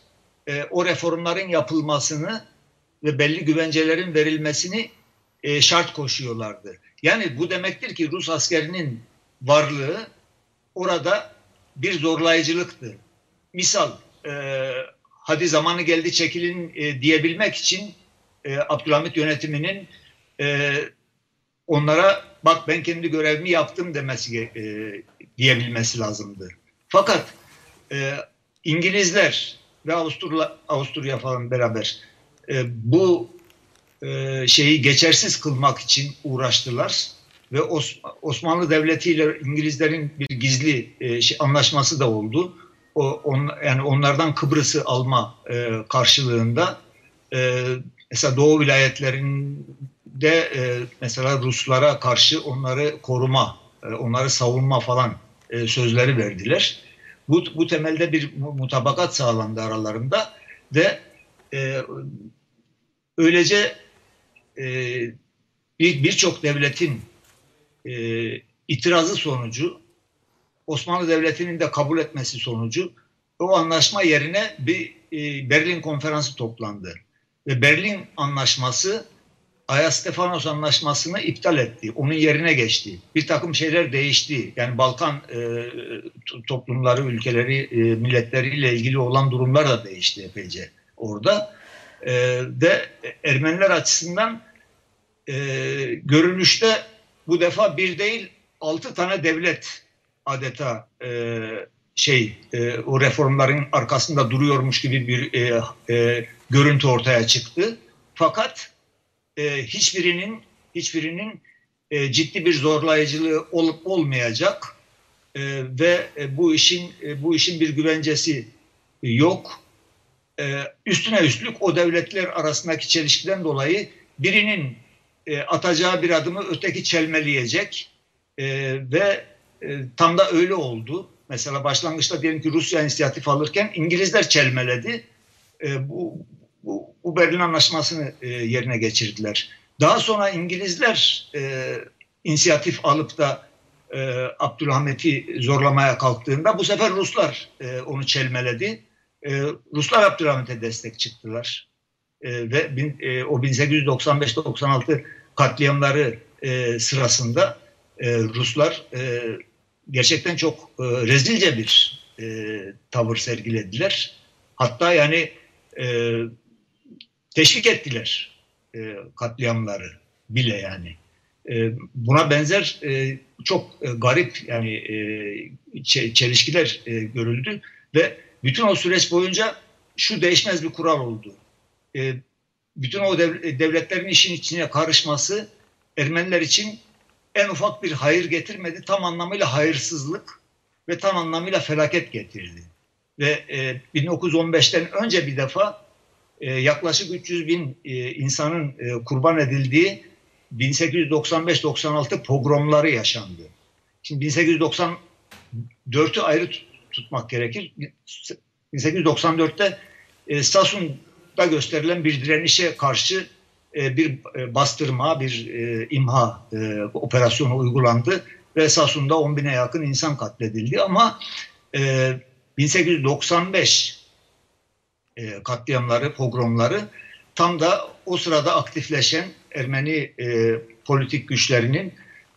e, o reformların yapılmasını ve belli güvencelerin verilmesini e, şart koşuyorlardı. Yani bu demektir ki Rus askerinin varlığı orada bir zorlayıcılıktı. Misal e, hadi zamanı geldi çekilin e, diyebilmek için e, Abdülhamit yönetiminin e, onlara bak ben kendi görevimi yaptım demesi e, diyebilmesi lazımdı. Fakat e, İngilizler ve Avusturya, Avusturya falan beraber e, bu e, şeyi geçersiz kılmak için uğraştılar ve Os Osmanlı Devleti ile İngilizlerin bir gizli e, şey, anlaşması da oldu. O, on, yani onlardan Kıbrıs'ı alma e, karşılığında e, mesela Doğu vilayetlerinde e, mesela Ruslara karşı onları koruma, e, onları savunma falan e, sözleri verdiler. Bu, bu temelde bir mutabakat sağlandı aralarında ve e, öylece e, bir birçok devletin e, itirazı sonucu Osmanlı Devleti'nin de kabul etmesi sonucu o anlaşma yerine bir e, Berlin konferansı toplandı. Ve Berlin anlaşması Ayastefanos anlaşmasını iptal etti. Onun yerine geçti. Bir takım şeyler değişti. Yani Balkan e, toplumları, ülkeleri, e, milletleriyle ilgili olan durumlar da değişti epeyce orada. E, ve Ermeniler açısından e, görünüşte bu defa bir değil altı tane devlet adeta e, şey e, o reformların arkasında duruyormuş gibi bir e, e, görüntü ortaya çıktı. Fakat e, hiçbirinin hiçbirinin e, ciddi bir zorlayıcılığı olup olmayacak e, ve e, bu işin e, bu işin bir güvencesi yok. E, üstüne üstlük o devletler arasındaki çelişkiden dolayı birinin e, atacağı bir adımı öteki çelmeleyecek e, ve e, tam da öyle oldu. Mesela başlangıçta diyelim ki Rusya inisiyatif alırken İngilizler çelmeledi. E, bu, bu, Berlin Anlaşması'nı e, yerine geçirdiler. Daha sonra İngilizler e, inisiyatif alıp da e, Abdülhamit'i zorlamaya kalktığında bu sefer Ruslar e, onu çelmeledi. E, Ruslar Abdülhamit'e destek çıktılar. E, ve bin, e, o 1895-96 katliamları e, sırasında e, Ruslar e, gerçekten çok e, rezilce bir e, tavır sergilediler. Hatta yani e, teşvik ettiler e, katliamları bile yani. E, buna benzer e, çok e, garip yani e, çelişkiler e, görüldü ve bütün o süreç boyunca şu değişmez bir kural oldu. E, bütün o dev, devletlerin işin içine karışması Ermeniler için en ufak bir hayır getirmedi. Tam anlamıyla hayırsızlık ve tam anlamıyla felaket getirdi. Ve e, 1915'ten önce bir defa e, yaklaşık 300 bin e, insanın e, kurban edildiği 1895-96 pogromları yaşandı. Şimdi 1894'ü ayrı tutmak gerekir. 1894'te e, gösterilen bir direnişe karşı e, bir bastırma, bir imha operasyonu uygulandı ve Sasun'da 10 bine yakın insan katledildi. Ama e, 1895 e, katliamları, pogromları tam da o sırada aktifleşen Ermeni e, politik güçlerinin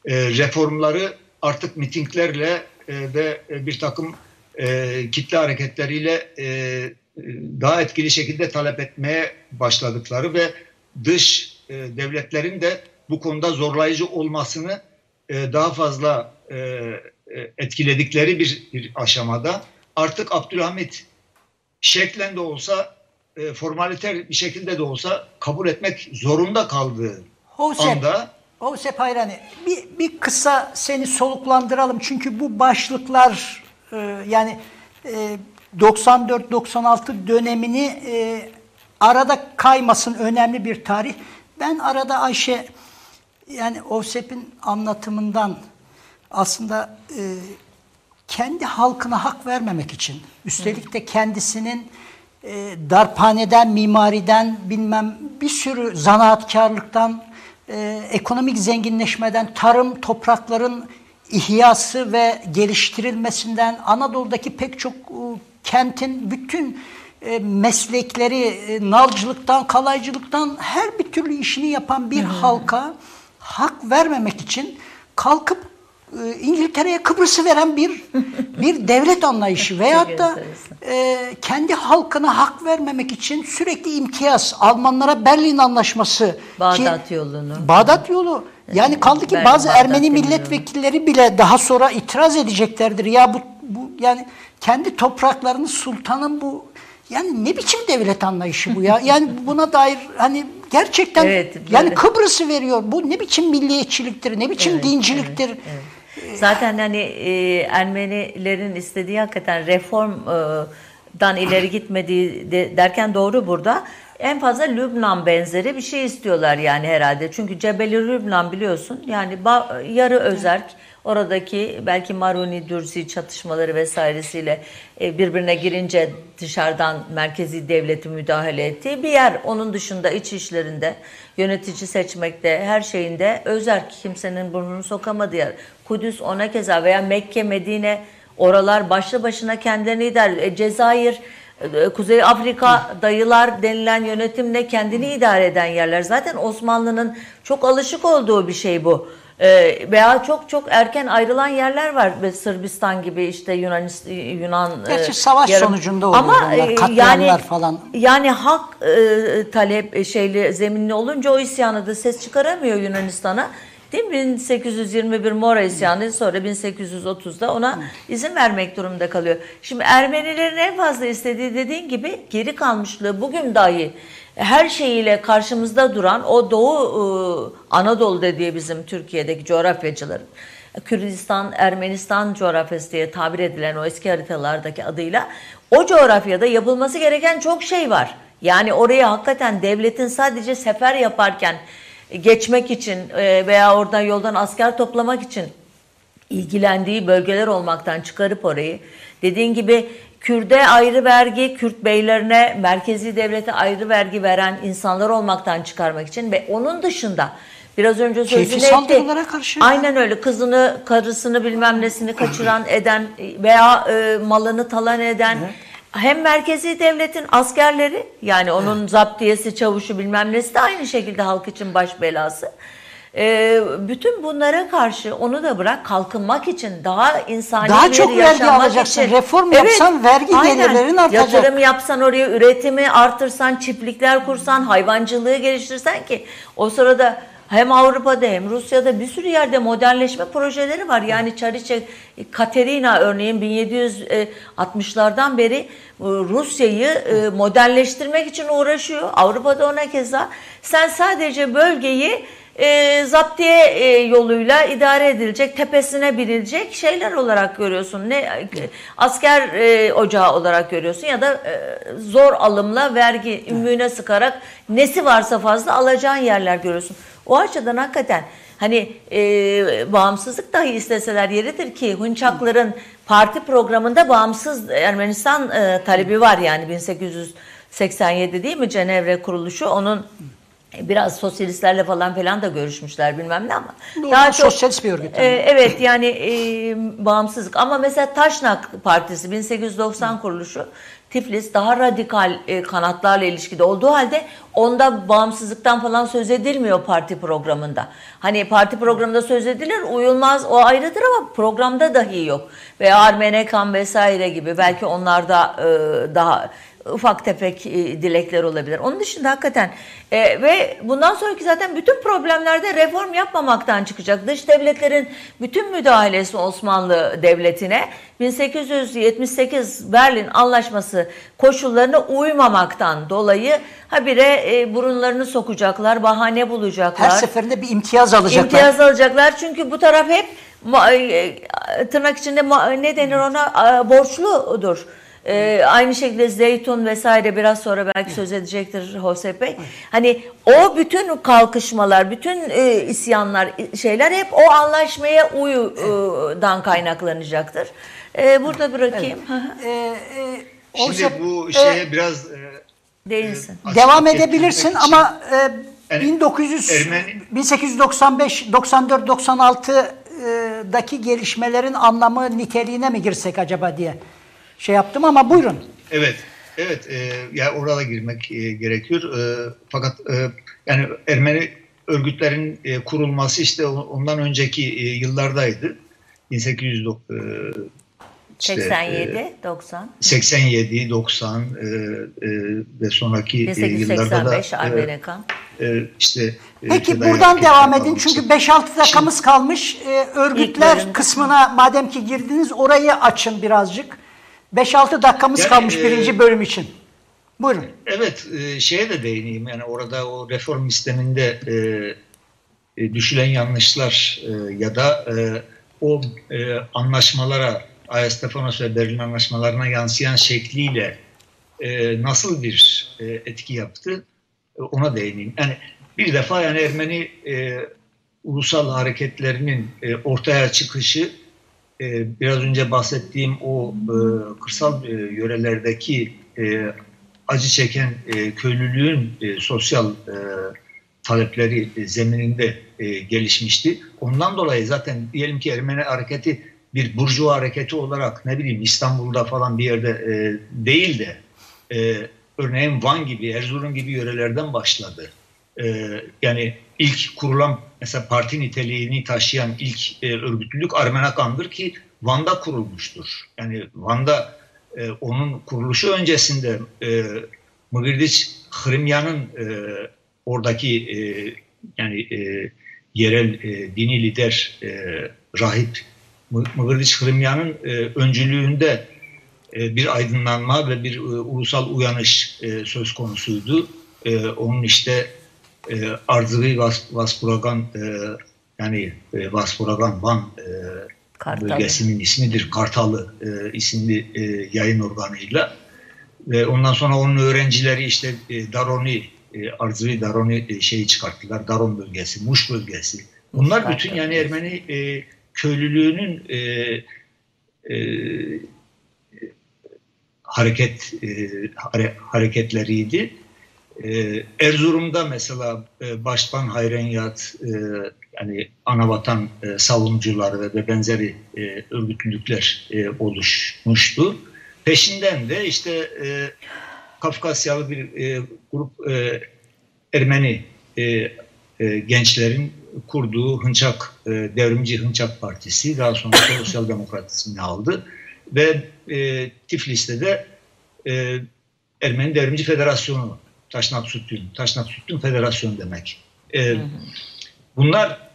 e, reformları artık mitinglerle e, ve bir takım e, kitle hareketleriyle e, daha etkili şekilde talep etmeye başladıkları ve dış e, devletlerin de bu konuda zorlayıcı olmasını e, daha fazla e, e etkiledikleri bir, bir aşamada. Artık Abdülhamit şeklen de olsa e, formaliter bir şekilde de olsa kabul etmek zorunda kaldığı Hosep, anda Hosep Hayrani bir, bir kısa seni soluklandıralım çünkü bu başlıklar e, yani e, 94-96 dönemini e, arada kaymasın önemli bir tarih. Ben arada Ayşe yani Hosep'in anlatımından aslında e, kendi halkına hak vermemek için, üstelik de kendisinin e, darphaneden, mimariden, bilmem bir sürü zanaatkarlıktan, e, ekonomik zenginleşmeden, tarım, toprakların ihyası ve geliştirilmesinden, Anadolu'daki pek çok e, kentin bütün e, meslekleri, e, nalcılıktan, kalaycılıktan her bir türlü işini yapan bir hmm. halka hak vermemek için kalkıp İngiltere'ye Kıbrıs'ı veren bir bir devlet anlayışı veyahut da e, kendi halkına hak vermemek için sürekli imtiyaz Almanlara Berlin Anlaşması Bağdat ki, yolunu. Bağdat yolu yani kaldı ki Berlin, bazı Bağdat Ermeni deniyor. milletvekilleri bile daha sonra itiraz edeceklerdir. Ya bu, bu yani kendi topraklarını sultanın bu yani ne biçim devlet anlayışı bu ya? Yani buna dair hani gerçekten Evet, yani. Kıbrıs'ı veriyor. Bu ne biçim milliyetçiliktir, ne biçim dinciliktir. Zaten hani e, Ermenilerin istediği hakikaten reformdan ileri gitmediği de- derken doğru burada. En fazla Lübnan benzeri bir şey istiyorlar yani herhalde. Çünkü Cebeli Lübnan biliyorsun yani yarı özerk oradaki belki Maruni Dürzi çatışmaları vesairesiyle e, birbirine girince dışarıdan merkezi devleti müdahale ettiği bir yer. Onun dışında iç işlerinde yönetici seçmekte her şeyinde özerk kimsenin burnunu sokamadığı yer. Kudüs ona keza veya Mekke, Medine oralar başlı başına kendilerini idare e, Cezayir, e, Kuzey Afrika dayılar denilen yönetimle kendini idare eden yerler. Zaten Osmanlı'nın çok alışık olduğu bir şey bu. E, veya çok çok erken ayrılan yerler var. Sırbistan gibi işte Yunan e, Gerçi savaş yarım- sonucunda oluyor Ama katliamlar yani, falan. Yani hak e, talep şeyli zeminli olunca o isyanı da ses çıkaramıyor Yunanistan'a. Değil mi? 1821 Mora isyanı sonra 1830'da ona izin vermek durumunda kalıyor. Şimdi Ermenilerin en fazla istediği dediğin gibi geri kalmışlığı bugün dahi her şeyiyle karşımızda duran o Doğu e, Anadolu dediği bizim Türkiye'deki coğrafyacıların Kürdistan, Ermenistan coğrafyası diye tabir edilen o eski haritalardaki adıyla o coğrafyada yapılması gereken çok şey var. Yani oraya hakikaten devletin sadece sefer yaparken geçmek için e, veya oradan yoldan asker toplamak için ilgilendiği bölgeler olmaktan çıkarıp orayı dediğin gibi Kürt'e ayrı vergi, Kürt beylerine merkezi devlete ayrı vergi veren insanlar olmaktan çıkarmak için ve onun dışında biraz önce sözünü etti. karşı. Aynen öyle kızını, karısını bilmem nesini kaçıran eden veya e, malını talan eden hem merkezi devletin askerleri yani onun zaptiyesi, çavuşu bilmem nesi de aynı şekilde halk için baş belası. E, bütün bunlara karşı onu da bırak kalkınmak için daha insani Daha çok vergi alacaksın. için. Reform yapsan vergi aynen. gelirlerin artacak. Yatırım yapsan oraya üretimi artırsan, çiftlikler kursan, hayvancılığı geliştirsen ki o sırada hem Avrupa'da hem Rusya'da bir sürü yerde modernleşme projeleri var. Yani Çariçe Katerina örneğin 1760'lardan beri e, Rusya'yı e, modernleştirmek için uğraşıyor. Avrupa'da ona keza. Sen sadece bölgeyi e, zaptiye e, yoluyla idare edilecek, tepesine binilecek şeyler olarak görüyorsun. Ne e, asker e, ocağı olarak görüyorsun ya da e, zor alımla vergi ümmüne sıkarak nesi varsa fazla alacağın yerler görüyorsun. O açıdan hakikaten hani e, bağımsızlık dahi isteseler yeridir ki Hunçakların parti programında bağımsız Ermenistan e, talebi var yani 1887 değil mi Cenevre kuruluşu onun Biraz sosyalistlerle falan filan da görüşmüşler bilmem ne ama. Doğrudan sosyalist bir örgüt. E, evet yani e, bağımsızlık ama mesela Taşnak Partisi 1890 kuruluşu Tiflis daha radikal e, kanatlarla ilişkide olduğu halde onda bağımsızlıktan falan söz edilmiyor parti programında. Hani parti programında söz edilir uyulmaz o ayrıdır ama programda dahi yok. Veya Armenekan vesaire gibi belki onlarda e, daha ufak tefek e, dilekler olabilir. Onun dışında hakikaten e, ve bundan sonraki zaten bütün problemlerde reform yapmamaktan çıkacak. Dış devletlerin bütün müdahalesi Osmanlı Devleti'ne 1878 Berlin Anlaşması koşullarına uymamaktan dolayı habire e, burunlarını sokacaklar, bahane bulacaklar. Her seferinde bir imtiyaz alacaklar. İmtiyaz alacaklar çünkü bu taraf hep ma- e, tırnak içinde ne denir ona e, borçludur. E, aynı şekilde zeytun vesaire biraz sonra belki söz edecektir Hosep Bey. Hani o bütün kalkışmalar, bütün e, isyanlar, şeyler hep o anlaşmaya uyudan kaynaklanacaktır. E, burada bırakayım. Hı. Ee, e, Şimdi bu e, şeye biraz e, Değilsin. açıklık devam edebilirsin ama e, Yani 1900 Ermeni- 1895 94 96'daki gelişmelerin anlamı niteliğine mi girsek acaba diye şey yaptım ama buyurun. Evet, evet. E, ya orada girmek e, gerekiyor. E, fakat e, yani Ermeni örgütlerin e, kurulması işte ondan önceki e, yıllardaydı. 1800 e, işte, 87, 90. 87, 90 e, e, ve sonraki 1885 yıllarda da Ermenekan. E, işte Peki buradan devam edin çünkü 5-6 dakikamız Şimdi, kalmış. E, örgütler kısmına madem ki girdiniz orayı açın birazcık. 5-6 dakikamız yani, kalmış e, birinci bölüm için. Buyurun. Evet, e, şeye de değineyim. Yani orada o reform sisteminde e, e, düşülen yanlışlar e, ya da e, o e, anlaşmalara, Ayastefanos ve Berlin anlaşmalarına yansıyan şekliyle e, nasıl bir e, etki yaptı e, ona değineyim. Yani bir defa yani Ermeni e, ulusal hareketlerinin e, ortaya çıkışı e, biraz önce bahsettiğim o e, kırsal e, yörelerdeki e, acı çeken e, köylülüğün sosyal talepleri zemininde gelişmişti. Ondan dolayı zaten diyelim ki Ermeni hareketi bir burjuva hareketi olarak ne bileyim İstanbul'da falan bir yerde değil de örneğin Van gibi, Erzurum gibi yörelerden başladı. Yani ilk kurulan mesela parti niteliğini taşıyan ilk e, örgütlülük Armenakan'dır ki Van'da kurulmuştur. Yani Van'da e, onun kuruluşu öncesinde e, Mıgırdiç Hrimyan'ın e, oradaki e, yani e, yerel e, dini lider e, rahip Mıgırdiç Hrimyan'ın e, öncülüğünde e, bir aydınlanma ve bir e, ulusal uyanış e, söz konusuydu. E, onun işte e, Vas, Vaspuragan e, yani e, Vaspuragan Van e, Kartalı. bölgesinin ismidir. Kartalı e, isimli e, yayın organıyla. Ve ondan sonra onun öğrencileri işte e, Daroni, e, Arzıvi Daroni e, şeyi çıkarttılar. Daron bölgesi, Muş bölgesi. Bunlar Muş bütün yani Ermeni e, köylülüğünün e, e, hareket e, hare, hareketleriydi. E, Erzurum'da mesela e, Başkan Hayrenyat, e, yani anavatan e, savunucuları ve benzeri e, örgütlülükler e, oluşmuştu. Peşinden de işte e, Kafkasyalı bir e, grup e, Ermeni e, e, gençlerin kurduğu Hınçak e, Devrimci Hınçak Partisi daha sonra Sosyal Demokrat ismini aldı ve e, Tiflis'te de e, Ermeni Devrimci Federasyonu Taşnak Sütün, Taşnak Sütün Federasyonu demek. E, hı hı. Bunlar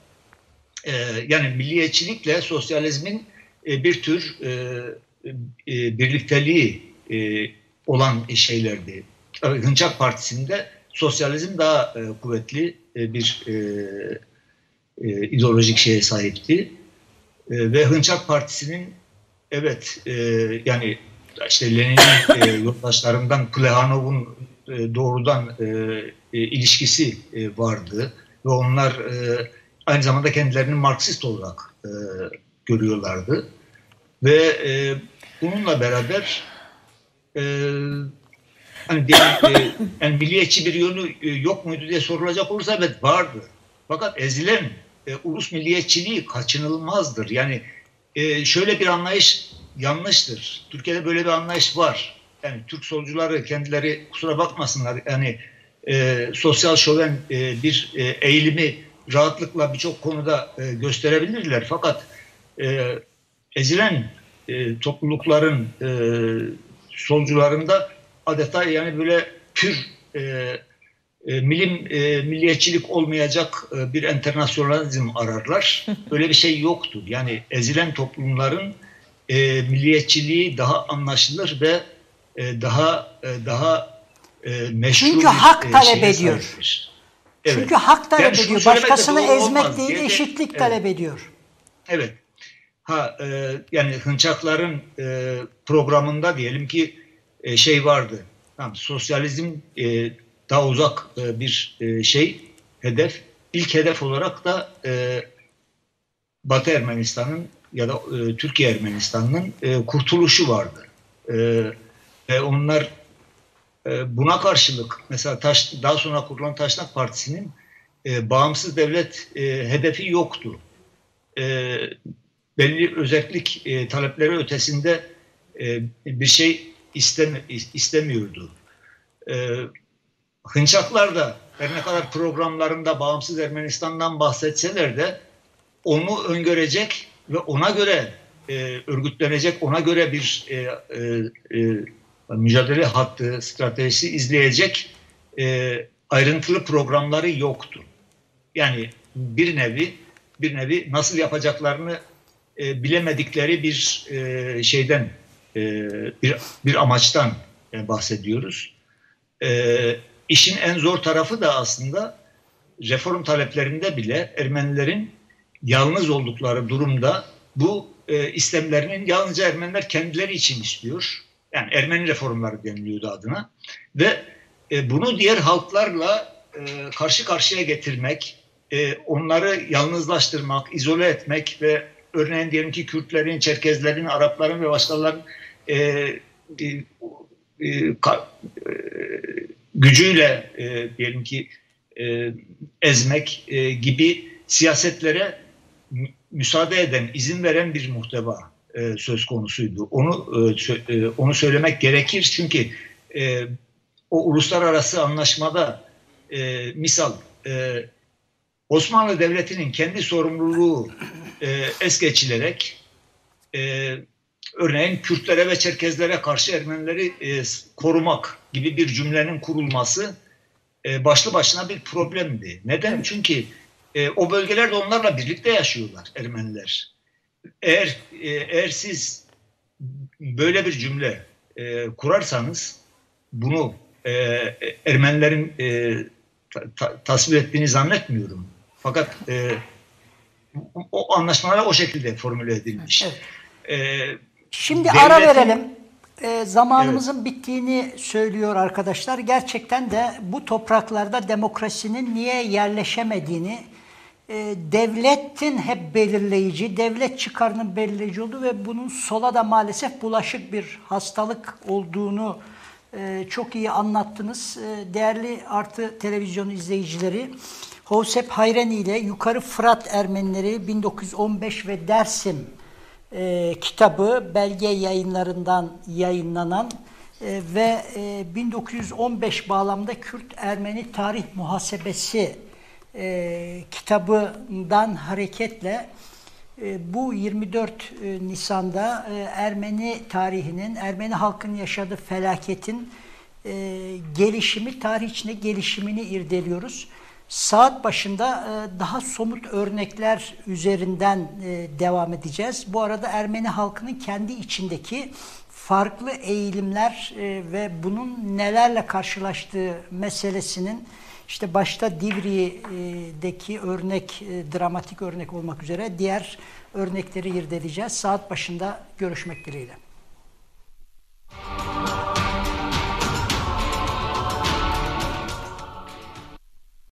e, yani milliyetçilikle sosyalizmin e, bir tür e, e, birlikteliği e, olan şeylerdi. Hınçak Partisi'nde sosyalizm daha e, kuvvetli e, bir e, e, ideolojik şeye sahipti. E, ve Hınçak Partisi'nin evet e, yani işte Lenin'in e, yurttaşlarından Plehanov'un e, doğrudan e, e, ilişkisi e, vardı ve onlar e, aynı zamanda kendilerini Marksist olarak e, görüyorlardı ve e, bununla beraber e, hani diyelim, e, yani milliyetçi bir yönü e, yok muydu diye sorulacak olursa evet vardı. Fakat ezilen e, ulus milliyetçiliği kaçınılmazdır. Yani e, şöyle bir anlayış yanlıştır. Türkiye'de böyle bir anlayış var. Yani Türk solcuları kendileri kusura bakmasınlar. Yani e, sosyal şoven e, bir e, eğilimi rahatlıkla birçok konuda e, gösterebilirler. Fakat e, ezilen e, toplulukların e, solcularında adeta yani böyle pür e, e, milim e, milliyetçilik olmayacak e, bir internasyonalizm ararlar. Böyle bir şey yoktur. Yani ezilen toplumların e, milliyetçiliği daha anlaşılır ve e, daha e, daha e, meşru Çünkü bir, hak talep ediyor. Evet. Çünkü hak talep yani ediyor. Başkasını ezmek değil, eşitlik evet. talep ediyor. Evet. Ha e, yani hınçakların e, programında diyelim ki e, şey vardı. Tamam, sosyalizm e, daha uzak e, bir e, şey, hedef. İlk hedef olarak da e, Batı Ermenistan'ın ya da e, Türkiye Ermenistan'ın e, kurtuluşu vardı. E, ve onlar e, buna karşılık mesela taş, daha sonra kurulan Taşnak Partisi'nin e, bağımsız devlet e, hedefi yoktu. E, belli özellik e, talepleri ötesinde e, bir şey istemi, istemiyordu. E, Hınçaklar da her ne kadar programlarında bağımsız Ermenistan'dan bahsetseler de onu öngörecek ve ona göre e, örgütlenecek, ona göre bir e, e, e, mücadele hattı, stratejisi izleyecek e, ayrıntılı programları yoktu. Yani bir nevi bir nevi nasıl yapacaklarını e, bilemedikleri bir e, şeyden e, bir bir amaçtan e, bahsediyoruz. E, işin en zor tarafı da aslında reform taleplerinde bile Ermenilerin yalnız oldukları durumda bu e, istemlerinin yalnızca Ermeniler kendileri için istiyor. Yani Ermeni reformları deniliyordu adına. Ve e, bunu diğer halklarla e, karşı karşıya getirmek, e, onları yalnızlaştırmak, izole etmek ve örneğin diyelim ki Kürtlerin, Çerkezlerin, Arapların ve başkalarının e, e, ka, e, gücüyle e, diyelim ki e, ezmek e, gibi siyasetlere mü- müsaade eden, izin veren bir muhteva e, söz konusuydu. Onu e, e, onu söylemek gerekir çünkü e, o uluslararası anlaşmada e, misal e, Osmanlı Devleti'nin kendi sorumluluğu e, es geçilerek e, örneğin Kürtlere ve Çerkezlere karşı Ermenileri e, korumak gibi bir cümlenin kurulması e, başlı başına bir problemdi. Neden? Çünkü e, o bölgelerde onlarla birlikte yaşıyorlar Ermeniler. Eğer e, eğer siz böyle bir cümle e, kurarsanız bunu e, Ermenilerin e, ta, ta, tasvir ettiğini zannetmiyorum. Fakat e, o anlaşmalar o şekilde formüle edilmiş. Evet. E, Şimdi Devletin- ara verelim. Ee, zamanımızın bittiğini söylüyor arkadaşlar. Gerçekten de bu topraklarda demokrasinin niye yerleşemediğini, e, devletin hep belirleyici, devlet çıkarının belirleyici olduğu ve bunun sola da maalesef bulaşık bir hastalık olduğunu e, çok iyi anlattınız. E, değerli Artı Televizyonu izleyicileri, Hovsep Hayreni ile Yukarı Fırat Ermenileri 1915 ve Dersim e, kitabı belge yayınlarından yayınlanan e, ve e, 1915 bağlamda Kürt-Ermeni Tarih Muhasebesi e, kitabından hareketle e, bu 24 e, Nisan'da e, Ermeni tarihinin, Ermeni halkının yaşadığı felaketin e, gelişimi, tarih içinde gelişimini irdeliyoruz. Saat başında e, daha somut örnekler üzerinden e, devam edeceğiz. Bu arada Ermeni halkının kendi içindeki farklı eğilimler e, ve bunun nelerle karşılaştığı meselesinin işte başta Divri'deki örnek, e, dramatik örnek olmak üzere diğer örnekleri irdeleyeceğiz. Saat başında görüşmek dileğiyle.